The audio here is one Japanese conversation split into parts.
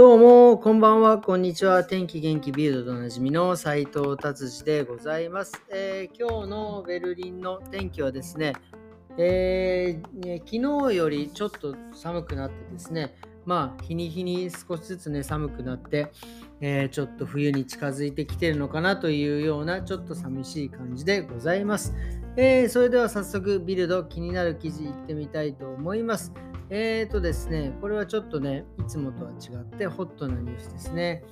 どうも、こんばんは、こんにちは。天気元気ビルドでおなじみの斉藤達治でございます、えー、今日のベルリンの天気はですね、えー、ね、昨日よりちょっと寒くなってですね、まあ、日に日に少しずつね、寒くなって、えー、ちょっと冬に近づいてきてるのかなというような、ちょっと寂しい感じでございます。えー、それでは早速、ビルド気になる記事いってみたいと思います。えーとですね、これはちょっとね、いつもとは違ってホットなニュースですね。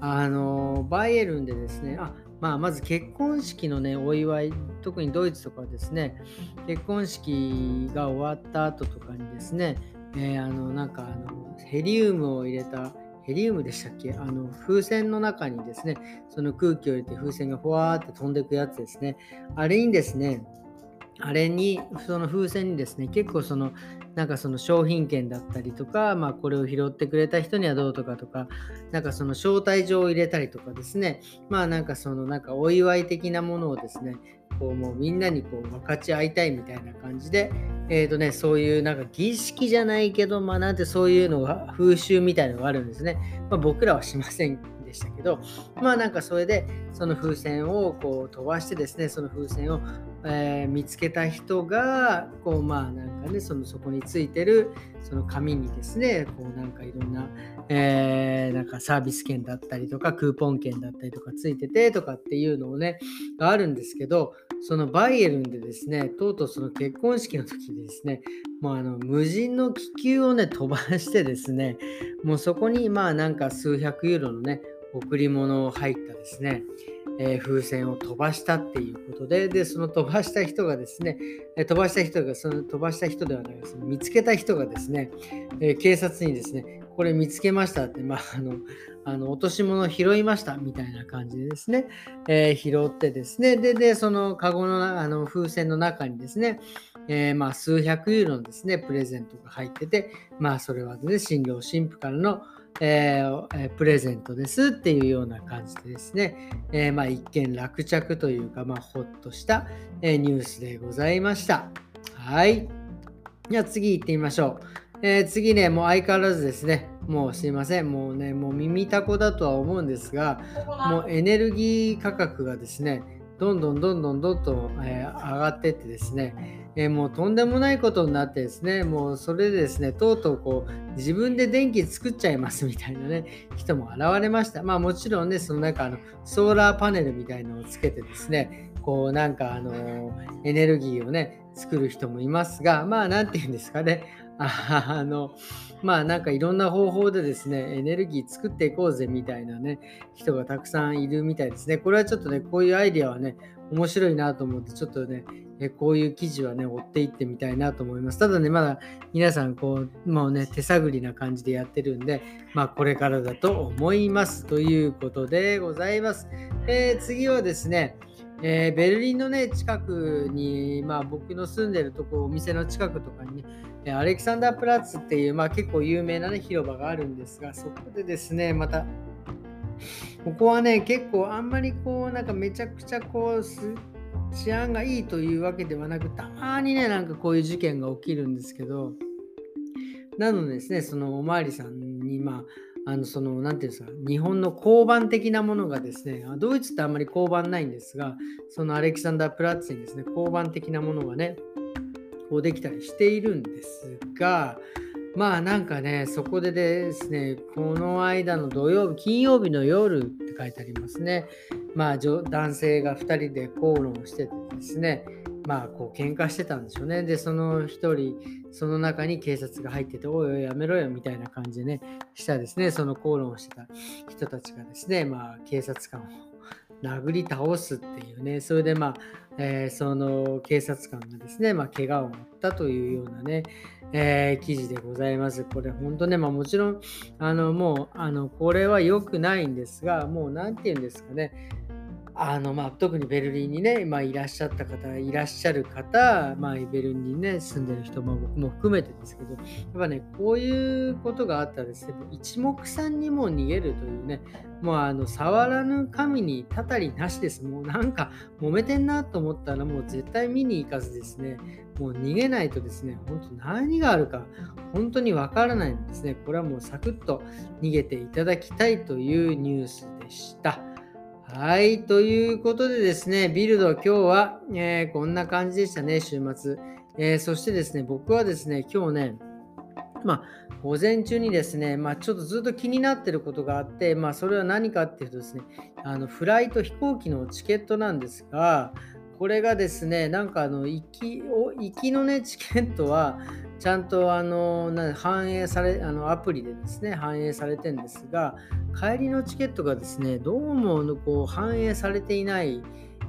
あの、バイエルンでですね、あ、まあ、まず結婚式のね、お祝い、特にドイツとかですね、結婚式が終わった後とかにですね、えー、あの、なんかあの、ヘリウムを入れた、ヘリウムでしたっけ？あの、風船の中にですね、その空気を入れて風船がふわーって飛んでいくやつですね。あれにですね、あれに、その風船にですね、結構その、なんかその商品券だったりとか、まあこれを拾ってくれた人にはどうとかとか、なんかその招待状を入れたりとかですね、まあなんかそのなんかお祝い的なものをですね、こうもうみんなにこう分かち合いたいみたいな感じで、え、ー、とね、そういうなんか儀式じゃないけど、まあなんてそういうのが風習みたいなのがあるんですね。まあ僕らはしませんでしたけど、まあなんかそれでその風船をこう飛ばしてですね、その風船を、え、見つけた人が、こうまあなんかね、そのそこについてるその紙にですね、こうなんかいろんな、えー、なんかサービス券だったりとか、クーポン券だったりとかついててとかっていうのをね、があるんですけど、そのバイエルンでですね、とうとうその結婚式の時でですね、もうあの無人の気球をね、飛ばしてですね、もうそこにまあなんか数百ユーロのね、贈り物を入ったですね、えー、風船を飛ばしたっていうことで、で、その飛ばした人がですね、え飛ばした人が、その飛ばした人ではないです、見つけた人がですね、えー、警察にですね、これ見つけましたって、まあ、あの、あの落とし物拾いましたみたいな感じでですね、えー、拾ってですね、で、で、そのカゴのあの風船の中にですね、えー、まあ数百ユーロのですね、プレゼントが入ってて、まあそれはね、新郎新婦からのえー、プレゼントですっていうような感じでですね、えー、まあ、一見落着というか、まあ、ほっとした、えー、ニュースでございました。はい。じゃあ次行ってみましょう。えー、次ね、もう相変わらずですね、もうすいません、もうね、もう耳たこだとは思うんですが、もうエネルギー価格がですね、どんどんどんどんどんどん、えー、上がってってですね、えー、もうとんでもないことになってですね、もうそれでですね、とうとうこう自分で電気作っちゃいますみたいなね、人も現れました。まあもちろんね、そのなんかあのソーラーパネルみたいのをつけてですね、こうなんかあのエネルギーをね、作る人もいますが、まあなんて言うんですかね、あの、まあなんかいろんな方法でですね、エネルギー作っていこうぜみたいなね、人がたくさんいるみたいですね。これはちょっとね、こういうアイディアはね、面白いなと思って、ちょっとね、えこういう記事はね、追っていってみたいなと思います。ただね、まだ皆さん、こう、もうね、手探りな感じでやってるんで、まあ、これからだと思います。ということでございます。えー、次はですね、えー、ベルリンのね、近くに、まあ、僕の住んでるとこ、お店の近くとかにね、アレキサンダープラッツっていう、まあ、結構有名な、ね、広場があるんですが、そこでですね、また、ここはね、結構あんまりこう、なんかめちゃくちゃこう、治安がいいというわけではなく、たまにね、なんかこういう事件が起きるんですけど、なのでですね、そのおまわりさんに、まあ、あの、その、なんていうんですか、日本の交番的なものがですね、ドイツってあんまり交番ないんですが、そのアレキサンダー・プラッツにですね、交番的なものがね、こうできたりしているんですが、まあなんかね、そこでですね、この間の土曜日、金曜日の夜って書いてありますね。まあ男性が2人で口論しててですね、まあこう喧嘩してたんでしょうね。で、その1人、その中に警察が入ってて、おいおいやめろよみたいな感じでね、したですね、その口論をしてた人たちがですね、まあ警察官を殴り倒すっていうね、それでまあ、えー、その警察官がですね、まあ、怪我を負ったというようなね、えー、記事でございます。これ本当ね、まあ、もちろん、あのもう、あのこれは良くないんですが、もう何て言うんですかね、あのまあ、特にベルリンにね、まあ、いらっしゃった方、いらっしゃる方、まあ、ベルリンにね、住んでる人、まあ、僕も含めてですけど、やっぱね、こういうことがあったらですね、一目散にも逃げるというね、もうあの触らぬ神にたたりなしです。もうなんか揉めてんなと思ったらもう絶対見に行かずですね、もう逃げないとですね、本当何があるか本当にわからないんですね。これはもうサクッと逃げていただきたいというニュースでした。はい。ということでですね、ビルド今日は、えー、こんな感じでしたね、週末。えー、そしてですね、僕はですね、今日ね、まあ、午前中にですね、まあ、ちょっとずっと気になってることがあって、まあ、それは何かっていうとですね、あのフライト飛行機のチケットなんですが、これがですね、なんかあの行き行きのね、チケットは、ちゃんとあの反映されあのアプリでですね反映されてるんですが帰りのチケットがですねどうもこう反映されていない、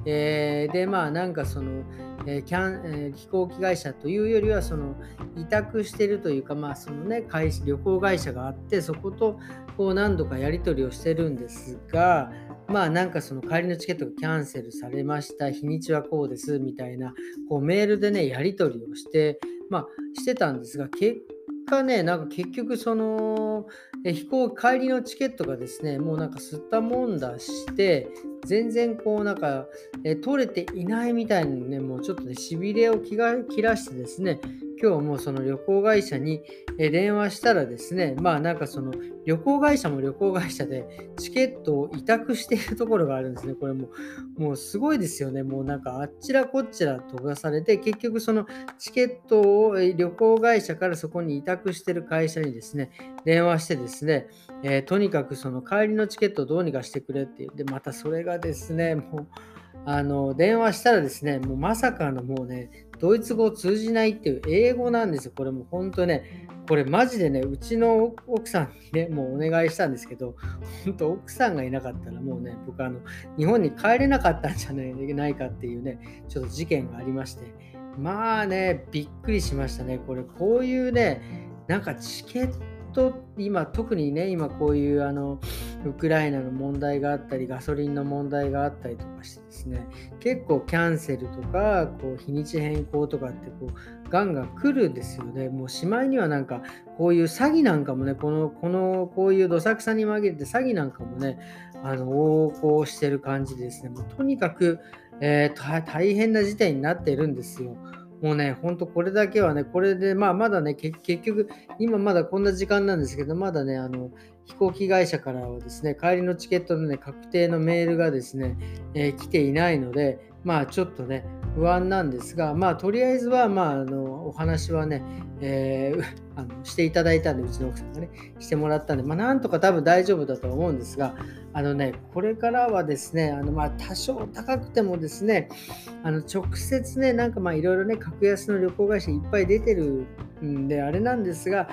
えー、でまあなんかその、えー、キャンえー、飛行機会社というよりはその委託してるというかまあそのね会旅行会社があってそことこう何度かやり取りをしてるんですがまあなんかその帰りのチケットがキャンセルされました日にちはこうですみたいなこうメールでねやり取りをしてまあ、してたんですが、結果ね、なんか結局その、飛行帰りのチケットがですね、もうなんか吸ったもんだして、全然こうなんか、え取れていないみたいにね、もうちょっとね、しびれを切らしてですね、今日もその旅行会社に電話したらですね、まあなんかその旅行会社も旅行会社でチケットを委託しているところがあるんですね。これももうすごいですよね。もうなんかあっちらこっちら飛ばされて、結局そのチケットを旅行会社からそこに委託してる会社にですね、電話してですね、えー、とにかくその帰りのチケットをどうにかしてくれって言って、またそれがですね、もうあの電話したらですね、もうまさかのもうね、ドイツ語を通じないっていう英語なんですよ。これも本当ね、これマジでね、うちの奥さんにね、もうお願いしたんですけど、本当奥さんがいなかったらもうね、僕あの、日本に帰れなかったんじゃないかっていうね、ちょっと事件がありまして、まあね、びっくりしましたね。これ、こういうね、なんかチケットと今特にね今こういうあのウクライナの問題があったりガソリンの問題があったりとかしてですね結構キャンセルとかこう日にち変更とかってこうガンガン来るんですよねもうしまいにはなんかこういう詐欺なんかもねこのこのこういうどさくさに紛れて詐欺なんかもねあの横行してる感じでですねもうとにかく、えー、大変な事態になってるんですよ。もうね、ほんとこれだけはね、これで、まあまだね、結局、今まだこんな時間なんですけど、まだね、あの、飛行機会社からはですね、帰りのチケットのね、確定のメールがですね、えー、来ていないので、まあちょっとね、不安なんですが、まあとりあえずは、まああの、お話はね、えー、あのしていただいたんで、うちの奥さんがね、してもらったんで、まあなんとか多分大丈夫だと思うんですが、あのね、これからはですね、あのまあ多少高くてもですね、あの直接ね、なんかまあいろいろね、格安の旅行会社いっぱい出てるんで、あれなんですが、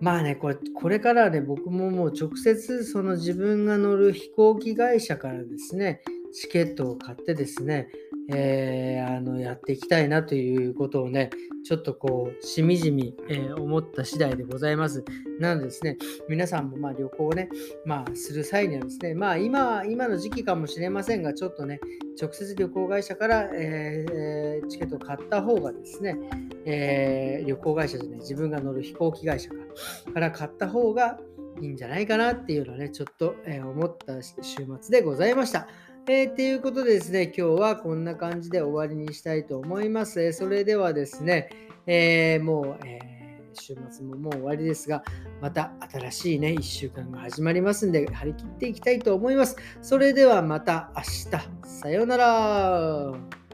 まあね、これこれからね、僕ももう直接その自分が乗る飛行機会社からですね、チケットを買ってですね、えー、あのやっていきたいなということをね、ちょっとこう、しみじみ、えー、思った次第でございます。なのでですね、皆さんもま旅行をね、まあ、する際にはですね、まあ今、今の時期かもしれませんが、ちょっとね、直接旅行会社から、えー、チケットを買った方がですね、え旅行会社でね、自分が乗る飛行機会社から買った方がいいんじゃないかなっていうのはね、ちょっと、え思った週末でございました。えー、ということでですね、今日はこんな感じで終わりにしたいと思います。え、それではですね、えー、もう、え週末ももう終わりですが、また新しいね、1週間が始まりますんで、張り切っていきたいと思います。それではまた明日。さようなら。